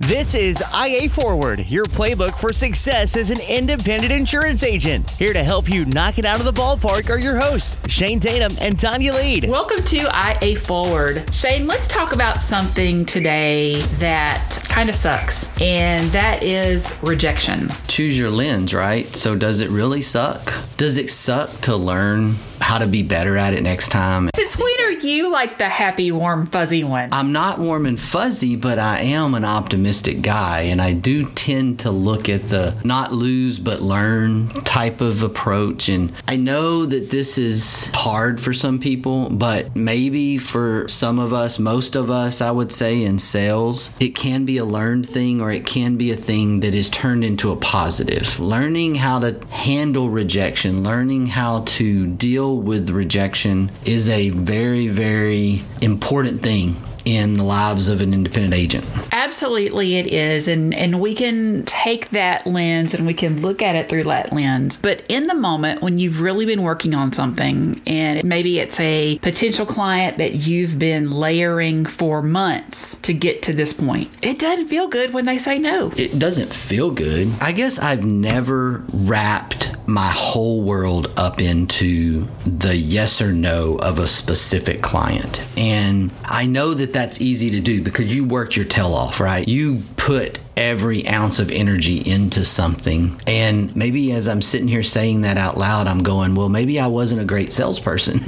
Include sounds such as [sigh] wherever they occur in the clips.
This is IA Forward, your playbook for success as an independent insurance agent. Here to help you knock it out of the ballpark are your hosts, Shane Tatum and Tonya Lead. Welcome to IA Forward. Shane, let's talk about something today that kind of sucks, and that is rejection. Choose your lens, right? So, does it really suck? Does it suck to learn how to be better at it next time? Since when are you like the happy, warm, fuzzy one? I'm not warm and fuzzy, but I am an optimistic guy, and I do tend to look at the not lose but learn type of approach. And I know that this is hard for some people, but maybe for some of us, most of us, I would say in sales, it can be a learned thing or it can be a thing that is turned into a positive. Learning how to handle rejection, learning how to deal with rejection is a very, very important thing in the lives of an independent agent. Absolutely, it is. And, and we can take that lens and we can look at it through that lens. But in the moment, when you've really been working on something and maybe it's a potential client that you've been layering for months to get to this point, it doesn't feel good when they say no. It doesn't feel good. I guess I've never wrapped my whole world up into the yes or no of a specific client. And I know that that's easy to do because you work your tail off, right? You put every ounce of energy into something. And maybe as I'm sitting here saying that out loud, I'm going, well, maybe I wasn't a great salesperson.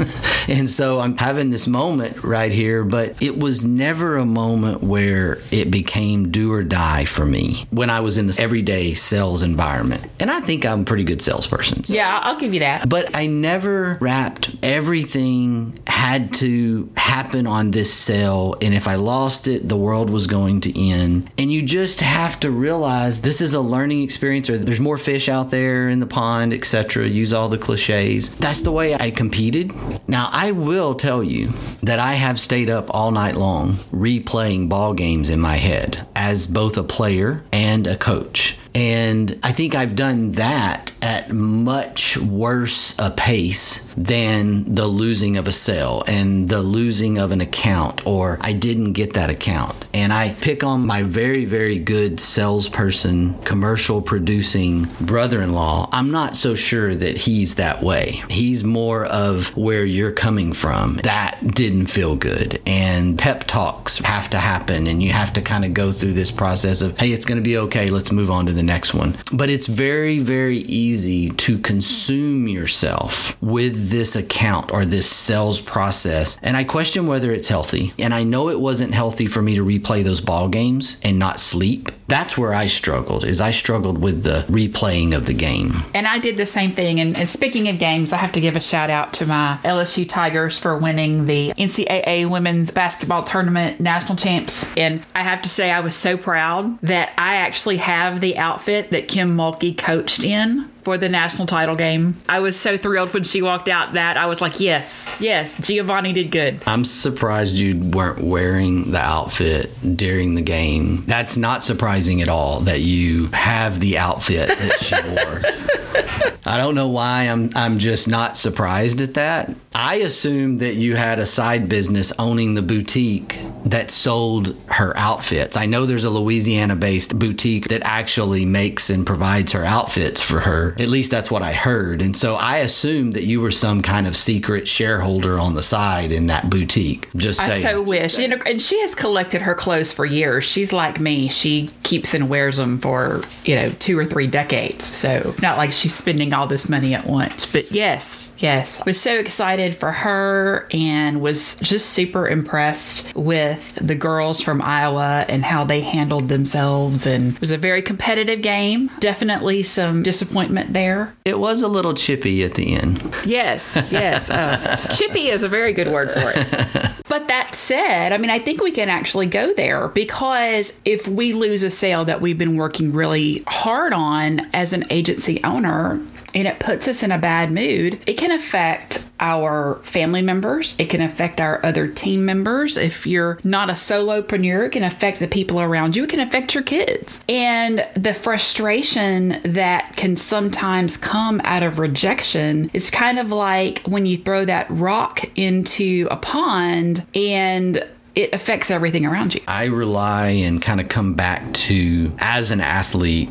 [laughs] and so I'm having this moment right here, but it was never a moment where it became do or die for me when I was in this everyday sales environment. And I think I'm a pretty good salesperson. Yeah, I'll give you that. But I never wrapped everything had to happen on this sale. And if I lost it, the world was going to end. And you just have have to realize this is a learning experience or there's more fish out there in the pond, etc. Use all the cliches. That's the way I competed. Now, I will tell you that I have stayed up all night long replaying ball games in my head as both a player and a coach. And I think I've done that at much worse a pace than the losing of a sale and the losing of an account or I didn't get that account. And I pick on my very, very good salesperson, commercial producing brother in law. I'm not so sure that he's that way. He's more of where you're coming from. That didn't feel good. And pep talks have to happen and you have to kind of go through this process of, hey, it's going to be okay. Let's move on to the next one. But it's very, very easy to consume yourself with this account or this sales process. And I question whether it's healthy. And I know it wasn't healthy for me to replay those ball games and not sleep. That's where I struggled, is I struggled with the replaying of the game. And I did the same thing. And, and speaking of games, I have to give a shout out to my LSU Tigers for winning the NCAA women's basketball tournament national champs. And I have to say, I was so proud that I actually have the outfit that Kim Mulkey coached in for the national title game. I was so thrilled when she walked out that I was like, yes, yes, Giovanni did good. I'm surprised you weren't wearing the outfit during the game. That's not surprising at all that you have the outfit that she wore. [laughs] I don't know why I'm I'm just not surprised at that. I assumed that you had a side business owning the boutique that sold her outfits. I know there's a Louisiana based boutique that actually makes and provides her outfits for her. At least that's what I heard. And so I assumed that you were some kind of secret shareholder on the side in that boutique. Just saying. I so wish. And she has collected her clothes for years. She's like me. She keeps and wears them for, you know, two or three decades. So it's not like she's spending all this money at once. But yes, yes. I Was so excited for her and was just super impressed with the girls from Iowa and how they handled themselves. And it was a very competitive game. Definitely some disappointment there. It was a little chippy at the end. Yes, yes. Uh, [laughs] chippy is a very good word for it. But that said, I mean, I think we can actually go there because if we lose a sale that we've been working really hard on as an agency owner, and it puts us in a bad mood, it can affect our family members. It can affect our other team members. If you're not a solopreneur, it can affect the people around you. It can affect your kids. And the frustration that can sometimes come out of rejection is kind of like when you throw that rock into a pond and it affects everything around you. I rely and kind of come back to as an athlete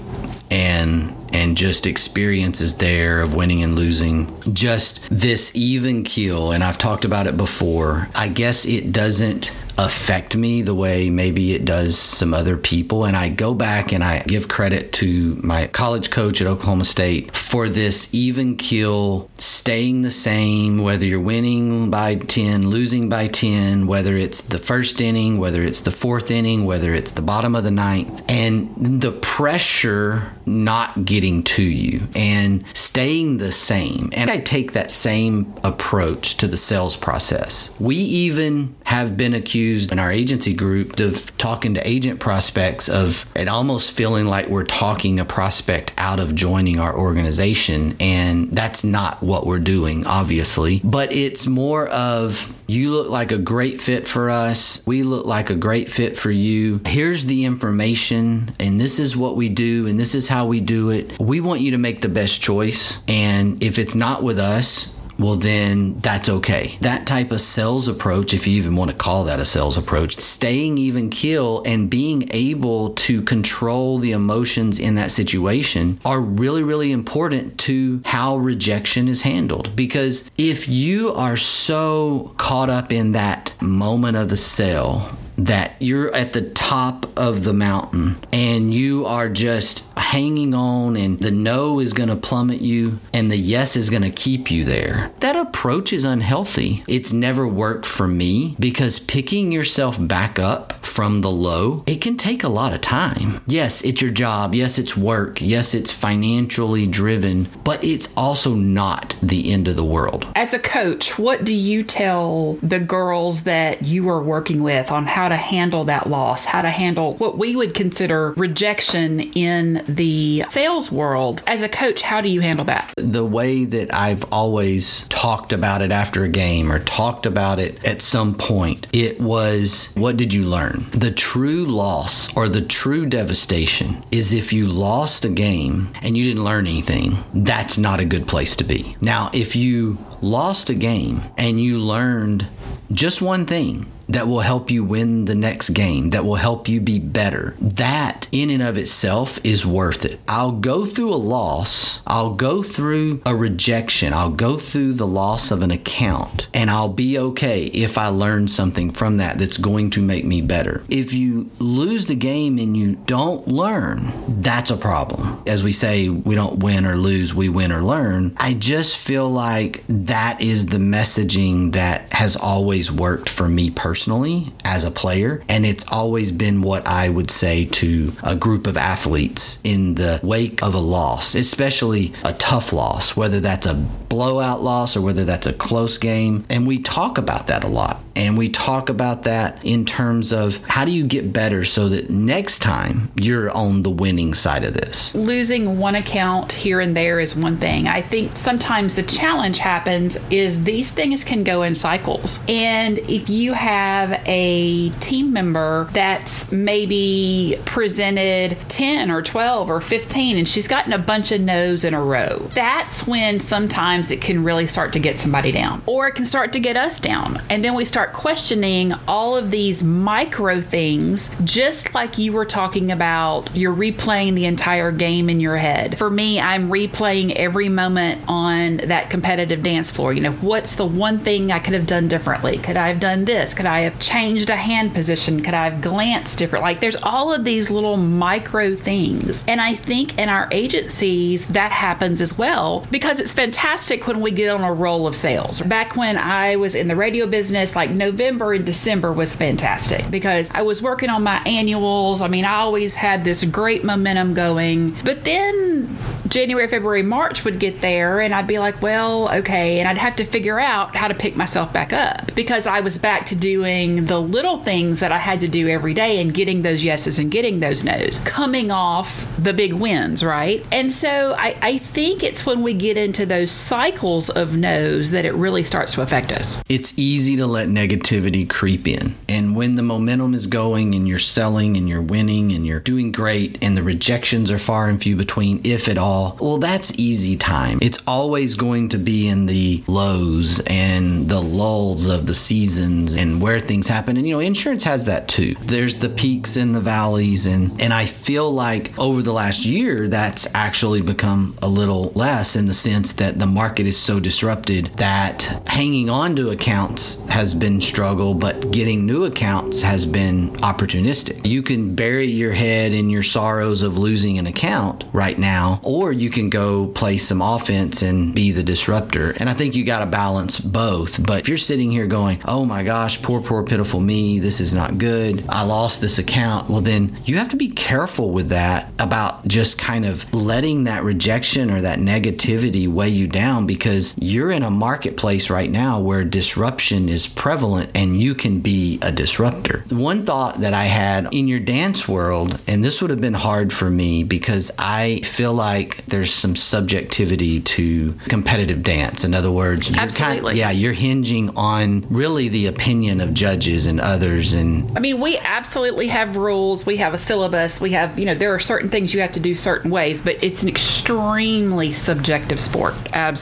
and and just experiences there of winning and losing. Just this even keel and I've talked about it before I guess it doesn't affect me the way maybe it does some other people. And I go back and I give credit to my college coach at Oklahoma State for this even keel, staying the same, whether you're winning by 10, losing by 10, whether it's the first inning, whether it's the fourth inning, whether it's the bottom of the ninth, and the pressure not getting to you and staying the same. And I take that same approach to the sales process. We even have been accused accused in our agency group of talking to agent prospects of it almost feeling like we're talking a prospect out of joining our organization. And that's not what we're doing, obviously. But it's more of you look like a great fit for us. We look like a great fit for you. Here's the information, and this is what we do, and this is how we do it. We want you to make the best choice. And if it's not with us, well, then that's okay. That type of sales approach, if you even want to call that a sales approach, staying even keel and being able to control the emotions in that situation are really, really important to how rejection is handled. Because if you are so caught up in that moment of the sale, that you're at the top of the mountain and you are just hanging on and the no is going to plummet you and the yes is going to keep you there. That approach is unhealthy. It's never worked for me because picking yourself back up from the low, it can take a lot of time. Yes, it's your job. Yes, it's work. Yes, it's financially driven, but it's also not the end of the world. As a coach, what do you tell the girls that you are working with on how to handle that loss, how to handle what we would consider rejection in the sales world. As a coach, how do you handle that? The way that I've always talked about it after a game or talked about it at some point, it was what did you learn? The true loss or the true devastation is if you lost a game and you didn't learn anything, that's not a good place to be. Now, if you lost a game and you learned just one thing, that will help you win the next game, that will help you be better. That in and of itself is worth it. I'll go through a loss, I'll go through a rejection, I'll go through the loss of an account, and I'll be okay if I learn something from that that's going to make me better. If you lose the game and you don't learn, that's a problem. As we say, we don't win or lose, we win or learn. I just feel like that is the messaging that has always worked for me personally personally as a player. And it's always been what I would say to a group of athletes in the wake of a loss, especially a tough loss, whether that's a blowout loss or whether that's a close game. And we talk about that a lot. And we talk about that in terms of how do you get better so that next time you're on the winning side of this. Losing one account here and there is one thing. I think sometimes the challenge happens is these things can go in cycles. And if you have a team member that's maybe presented 10 or 12 or 15 and she's gotten a bunch of no's in a row, that's when sometimes it can really start to get somebody down or it can start to get us down. And then we start questioning all of these micro things, just like you were talking about, you're replaying the entire game in your head. For me, I'm replaying every moment on that competitive dance floor. You know, what's the one thing I could have done differently? Could I have done this? Could I have changed a hand position? Could I have glanced different? Like, there's all of these little micro things. And I think in our agencies, that happens as well because it's fantastic when we get on a roll of sales. Back when I was in the radio business, like November and December was fantastic because I was working on my annuals. I mean, I always had this great momentum going. But then January, February, March would get there, and I'd be like, well, okay. And I'd have to figure out how to pick myself back up because I was back to doing the little things that I had to do every day and getting those yeses and getting those nos, coming off the big wins, right? And so I, I think it's when we get into those cycles cycles of no's that it really starts to affect us. It's easy to let negativity creep in. And when the momentum is going and you're selling and you're winning and you're doing great and the rejections are far and few between, if at all, well, that's easy time. It's always going to be in the lows and the lulls of the seasons and where things happen. And, you know, insurance has that too. There's the peaks and the valleys. And, and I feel like over the last year, that's actually become a little less in the sense that the market is so disrupted that hanging on to accounts has been struggle, but getting new accounts has been opportunistic. You can bury your head in your sorrows of losing an account right now, or you can go play some offense and be the disruptor. And I think you got to balance both. But if you're sitting here going, oh my gosh, poor, poor, pitiful me, this is not good, I lost this account, well, then you have to be careful with that about just kind of letting that rejection or that negativity weigh you down because you're in a marketplace right now where disruption is prevalent and you can be a disruptor. One thought that I had in your dance world, and this would have been hard for me because I feel like there's some subjectivity to competitive dance. In other words, you're Absolutely. Kind, yeah, you're hinging on really the opinion of judges and others and I mean, we absolutely have rules. We have a syllabus. We have, you know, there are certain things you have to do certain ways, but it's an extremely subjective sport. Absolutely.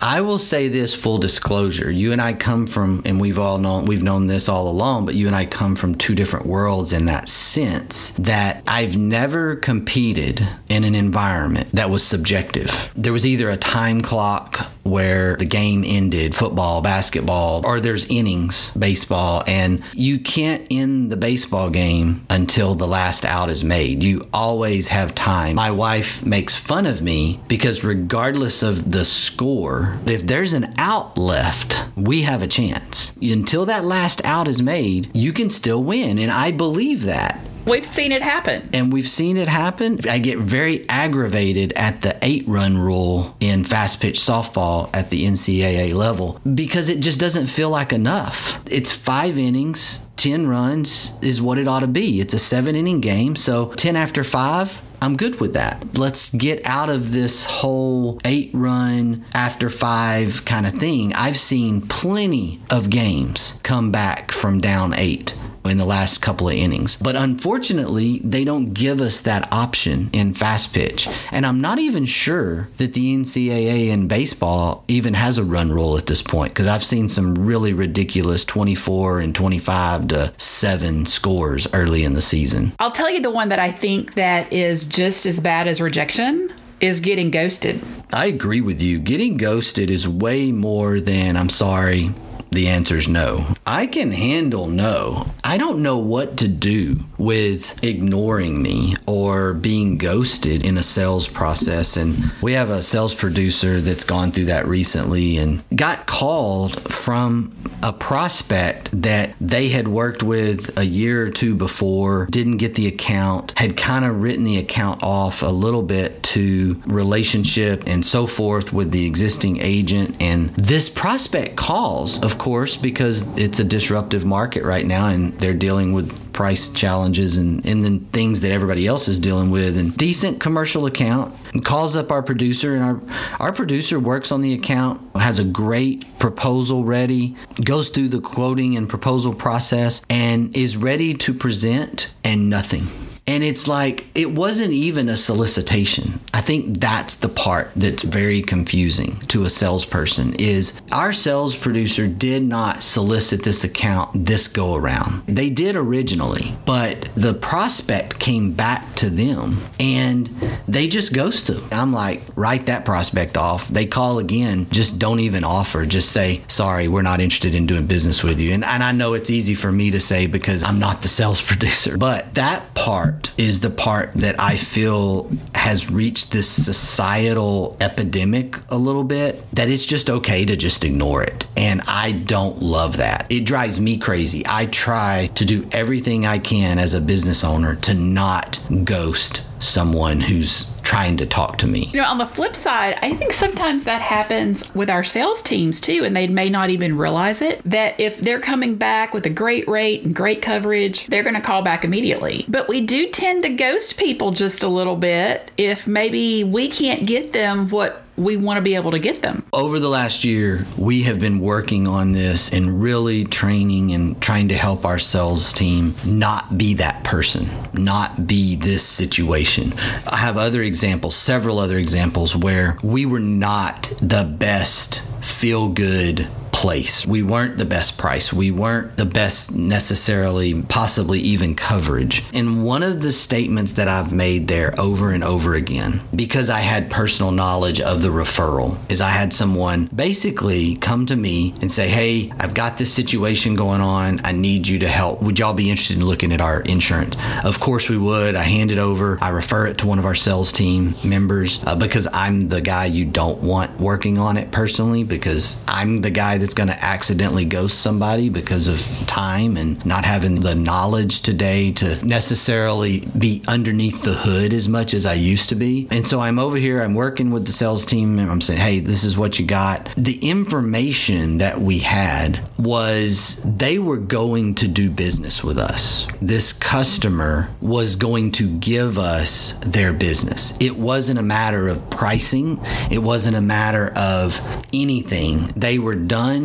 I will say this full disclosure. You and I come from and we've all known we've known this all along, but you and I come from two different worlds in that sense that I've never competed in an environment that was subjective. There was either a time clock where the game ended, football, basketball, or there's innings, baseball, and you can't end the baseball game until the last out is made. You always have time. My wife makes fun of me because regardless of the score, if there's an out left, we have a chance. Until that last out is made, you can still win, and I believe that. We've seen it happen. And we've seen it happen. I get very aggravated at the eight run rule in fast pitch softball at the NCAA level because it just doesn't feel like enough. It's five innings, 10 runs is what it ought to be. It's a seven inning game. So 10 after five, I'm good with that. Let's get out of this whole eight run after five kind of thing. I've seen plenty of games come back from down eight in the last couple of innings. But unfortunately, they don't give us that option in fast pitch. And I'm not even sure that the NCAA in baseball even has a run rule at this point because I've seen some really ridiculous 24 and 25 to 7 scores early in the season. I'll tell you the one that I think that is just as bad as rejection is getting ghosted. I agree with you. Getting ghosted is way more than I'm sorry, the answer is no. I can handle no. I don't know what to do with ignoring me or being ghosted in a sales process. And we have a sales producer that's gone through that recently and got called from a prospect that they had worked with a year or two before, didn't get the account, had kind of written the account off a little bit to relationship and so forth with the existing agent. And this prospect calls, of course, because it's a disruptive market right now and they're dealing with price challenges and, and then things that everybody else is dealing with. And decent commercial account calls up our producer and our our producer works on the account has a great proposal ready goes through the quoting and proposal process and is ready to present and nothing and it's like, it wasn't even a solicitation. I think that's the part that's very confusing to a salesperson is our sales producer did not solicit this account this go around. They did originally, but the prospect came back to them and they just ghosted. I'm like, write that prospect off. They call again, just don't even offer. Just say, sorry, we're not interested in doing business with you. And, and I know it's easy for me to say because I'm not the sales [laughs] producer, but that part is the part that I feel has reached this societal epidemic a little bit that it's just okay to just ignore it. And I don't love that. It drives me crazy. I try to do everything I can as a business owner to not ghost someone who's trying to talk to me. You know, on the flip side, I think sometimes that happens with our sales teams too, and they may not even realize it. That if they're coming back with a great rate and great coverage, they're going to call back immediately. But we do tend to ghost people just a little bit if maybe we can't get them what we want to be able to get them. Over the last year, we have been working on this and really training and trying to help our sales team not be that person, not be this situation. I have other examples, several other examples where we were not the best feel good place. We weren't the best price. We weren't the best necessarily, possibly even coverage. And one of the statements that I've made there over and over again, because I had personal knowledge of the referral, is I had someone basically come to me and say, Hey, I've got this situation going on. I need you to help. Would y'all be interested in looking at our insurance? Of course we would. I hand it over. I refer it to one of our sales team members uh, because I'm the guy you don't want working on it personally because I'm the guy that's going to accidentally ghost somebody because of time and not having the knowledge today to necessarily be underneath the hood as much as I used to be. And so I'm over here, I'm working with the sales team, and I'm saying, hey, this is what you got. The information that we had was they were going to do business with us. This customer was going to give us their business. It wasn't a matter of pricing, it wasn't a matter of anything. They were done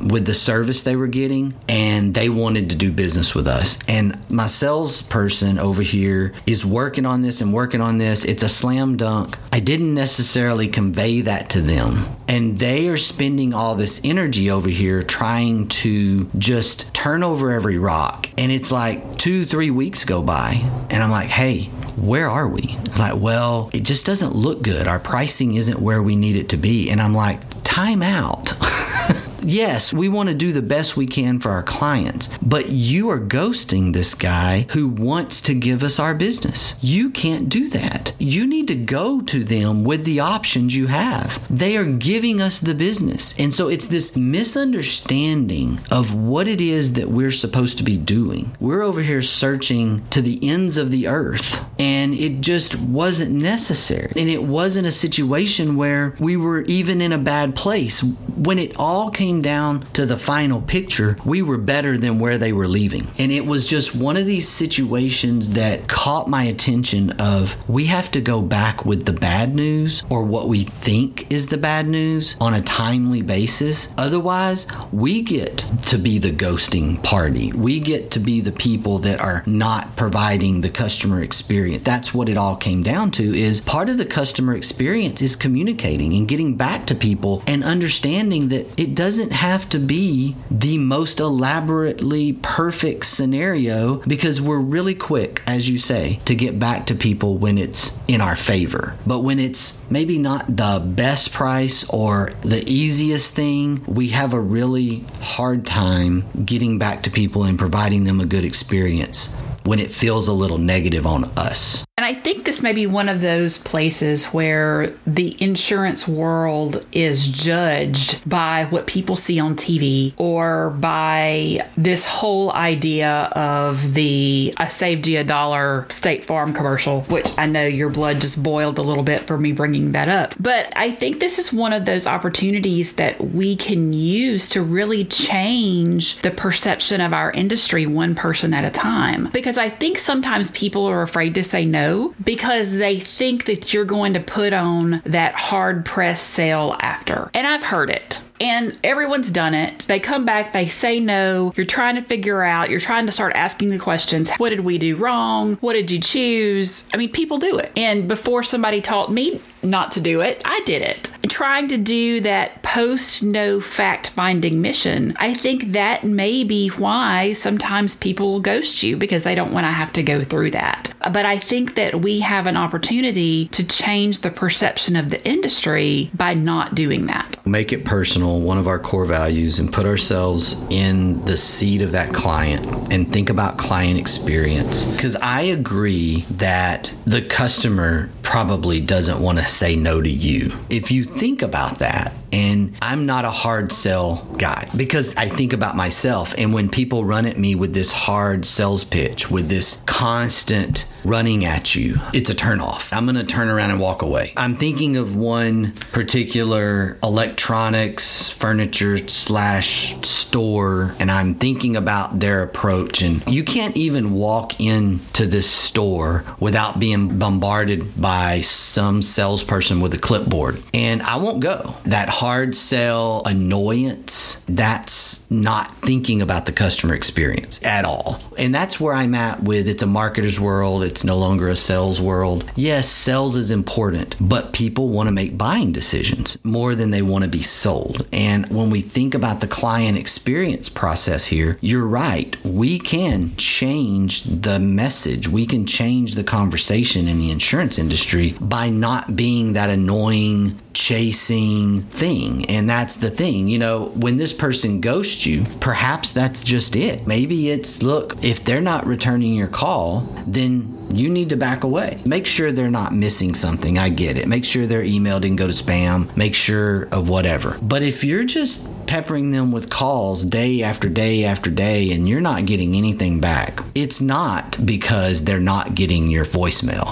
with the service they were getting and they wanted to do business with us. And my salesperson over here is working on this and working on this. It's a slam dunk. I didn't necessarily convey that to them. And they are spending all this energy over here trying to just turn over every rock. And it's like two, three weeks go by. And I'm like, hey, where are we? It's like, well, it just doesn't look good. Our pricing isn't where we need it to be. And I'm like, time out. [laughs] yes, we want to do the best we can for our clients, but you are ghosting this guy who wants to give us our business. You can't do that. You need to go to them with the options you have. They are giving us the business. And so it's this misunderstanding of what it is that we're supposed to be doing. We're over here searching to the ends of the earth, and it just wasn't necessary. And it wasn't a situation where we were even in a bad place. When it all came down to the final picture, we were better than where they were leaving. And it was just one of these situations that caught my attention of we have to go back with the bad news or what we think is the bad news on a timely basis. Otherwise, we get to be the ghosting party. We get to be the people that are not providing the customer experience. That's what it all came down to is part of the customer experience is communicating and getting back to people and understanding that it doesn't doesn't have to be the most elaborately perfect scenario because we're really quick, as you say, to get back to people when it's in our favor. But when it's maybe not the best price or the easiest thing, we have a really hard time getting back to people and providing them a good experience when it feels a little negative on us. And I think this may be one of those places where the insurance world is judged by what people see on TV or by this whole idea of the I saved you a dollar State Farm commercial, which I know your blood just boiled a little bit for me bringing that up. But I think this is one of those opportunities that we can use to really change the perception of our industry one person at a time. Because I think sometimes people are afraid to say no because they think that you're going to put on that hard press sale after. And I've heard it and everyone's done it. They come back, they say no. You're trying to figure out, you're trying to start asking the questions what did we do wrong? What did you choose? I mean, people do it. And before somebody taught me not to do it, I did it. Trying to do that post no fact finding mission, I think that may be why sometimes people ghost you because they don't want to have to go through that. But I think that we have an opportunity to change the perception of the industry by not doing that. Make it personal one of our core values, and put ourselves in the seat of that client and think about client experience. Because I agree that the customer probably doesn't want to say no to you. If you think about that, And I'm not a hard sell guy because I think about myself. And when people run at me with this hard sales pitch, with this constant running at you, it's a turnoff. I'm going to turn around and walk away. I'm thinking of one particular electronics furniture slash store, and I'm thinking about their approach. And you can't even walk into this store without being bombarded by some salesperson with a clipboard. And I won't go. That hard sell annoyance, that's not thinking about the customer experience at all. And that's where I'm at with it's a marketer's world it's no longer a sales world. Yes, sales is important, but people want to make buying decisions more than they want to be sold. And when we think about the client experience process here, you're right. We can change the message, we can change the conversation in the insurance industry by not being that annoying chasing thing. And that's the thing, you know, when this person ghosts you, perhaps that's just it. Maybe it's look, if they're not returning your call, then you need to back away. Make sure they're not missing something. I get it. Make sure their email didn't go to spam. Make sure of whatever. But if you're just peppering them with calls day after day after day and you're not getting anything back, it's not because they're not getting your voicemail.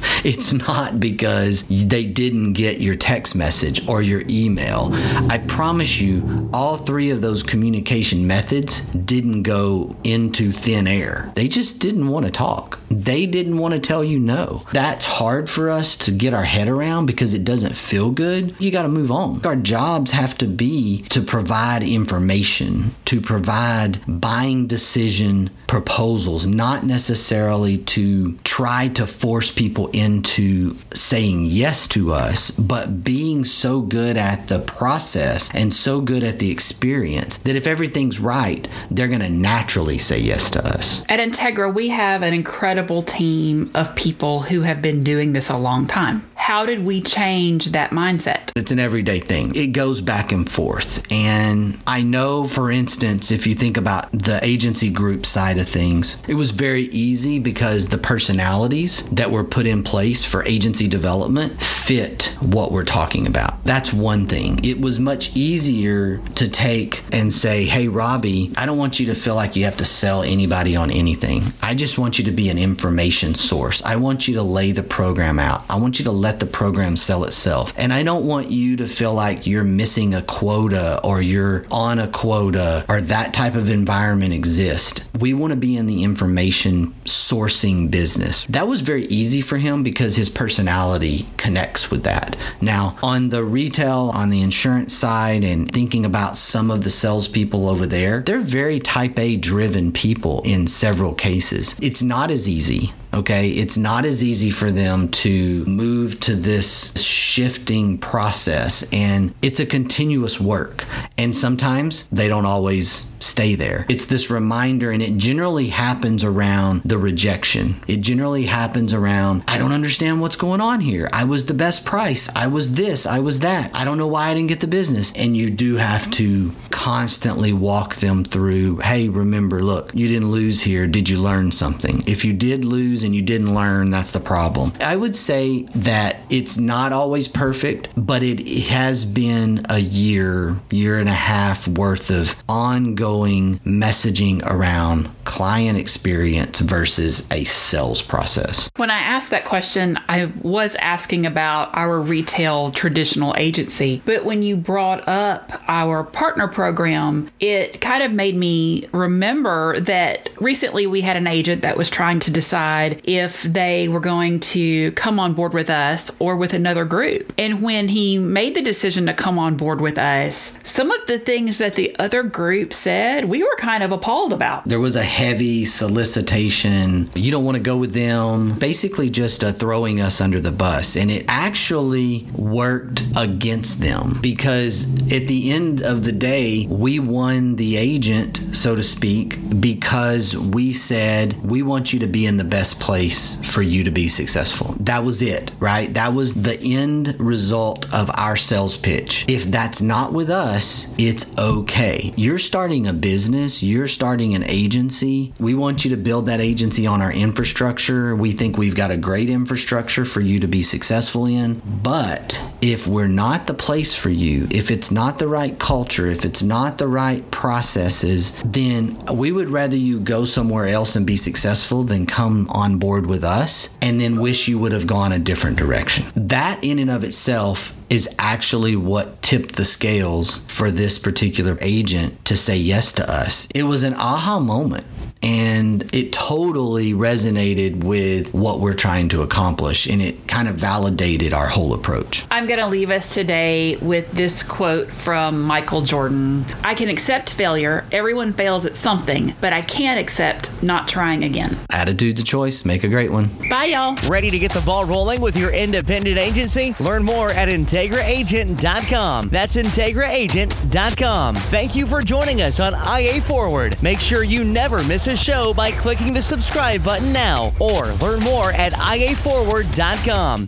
[laughs] it's not because they didn't get your text message or your email. I promise you, all three of those communication methods didn't go into thin air. They just didn't want to talk. They didn't want to tell you no. That's hard for us to get our head around because it doesn't feel good. You got to move on. Our jobs have to be to provide information, to provide buying decision proposals, not necessarily to try to force people into saying yes to us, but being so good at the process and so good at the experience that if everything's right, they're going to naturally say yes to us. At Integra, we have an incredible team of people who have been doing this a long time. How did we change that mindset? It's an everyday thing. It goes back and forth. And I know, for instance, if you think about the agency group side of things, it was very easy because the personalities that were put in place for agency development fit what we're talking about. That's one thing. It was much easier to take and say, hey, Robbie, I don't want you to feel like you have to sell anybody on anything. I just want you to be an information source. I want you to lay the program out. I want you to let the program sell itself. And I don't want you to feel like you're missing a quota or you're on a quota or that type of environment exists. We want to be in the information sourcing business. That was very easy for him because his personality connects with that. Now, on the retail, on the insurance side, and thinking about some of the salespeople over there, they're very type A driven people in several cases. It's not as easy Okay. It's not as easy for them to move to this shifting process, and it's a continuous work. And sometimes they don't always stay there. It's this reminder, and it generally happens around the rejection. It generally happens around, I don't understand what's going on here. I was the best price. I was this. I was that. I don't know why I didn't get the business. And you do have to constantly walk them through, hey, remember, look, you didn't lose here. Did you learn something? If you did lose, and you didn't learn, that's the problem. I would say that it's not always perfect, but it has been a year, year and a half worth of ongoing messaging around client experience versus a sales process. When I asked that question, I was asking about our retail traditional agency, but when you brought up our partner program, it kind of made me remember that recently we had an agent that was trying to decide if they were going to come on board with us or with another group. And when he made the decision to come on board with us, some of the things that the other group said, we were kind of appalled about. There was a heavy solicitation. You don't want to go with them. Basically, just uh, throwing us under the bus. And it actually worked against them because at the end of the day, we won the agent, so to speak, because we said, we want you to be in the best place for you to be successful. That was it, right? That was the end result of our sales pitch. If that's not with us, it's okay. You're starting a business, you're starting an agency. We want you to build that agency on our infrastructure. We think we've got a great infrastructure for you to be successful in. But if we're not the place for you, if it's not the right culture, if it's not the right processes, then we would rather you go somewhere else and be successful than come on board with us and then wish you would have gone a different direction. That in and of itself is actually what tipped the scales for this particular agent to say yes to us. It was an aha moment and it totally resonated with what we're trying to accomplish and it kind of validated our whole approach. I'm going to leave us today with this quote from Michael Jordan I can accept failure. Everyone fails at something, but I can't accept not trying again. Attitude's a choice. Make a great one. Bye, y'all. Ready to get the ball rolling with your independent agency? Learn more at IntegraAgent.com. That's IntegraAgent.com. Thank you for joining us on IA Forward. Make sure you never miss a show by clicking the subscribe button now or learn more at IAForward.com.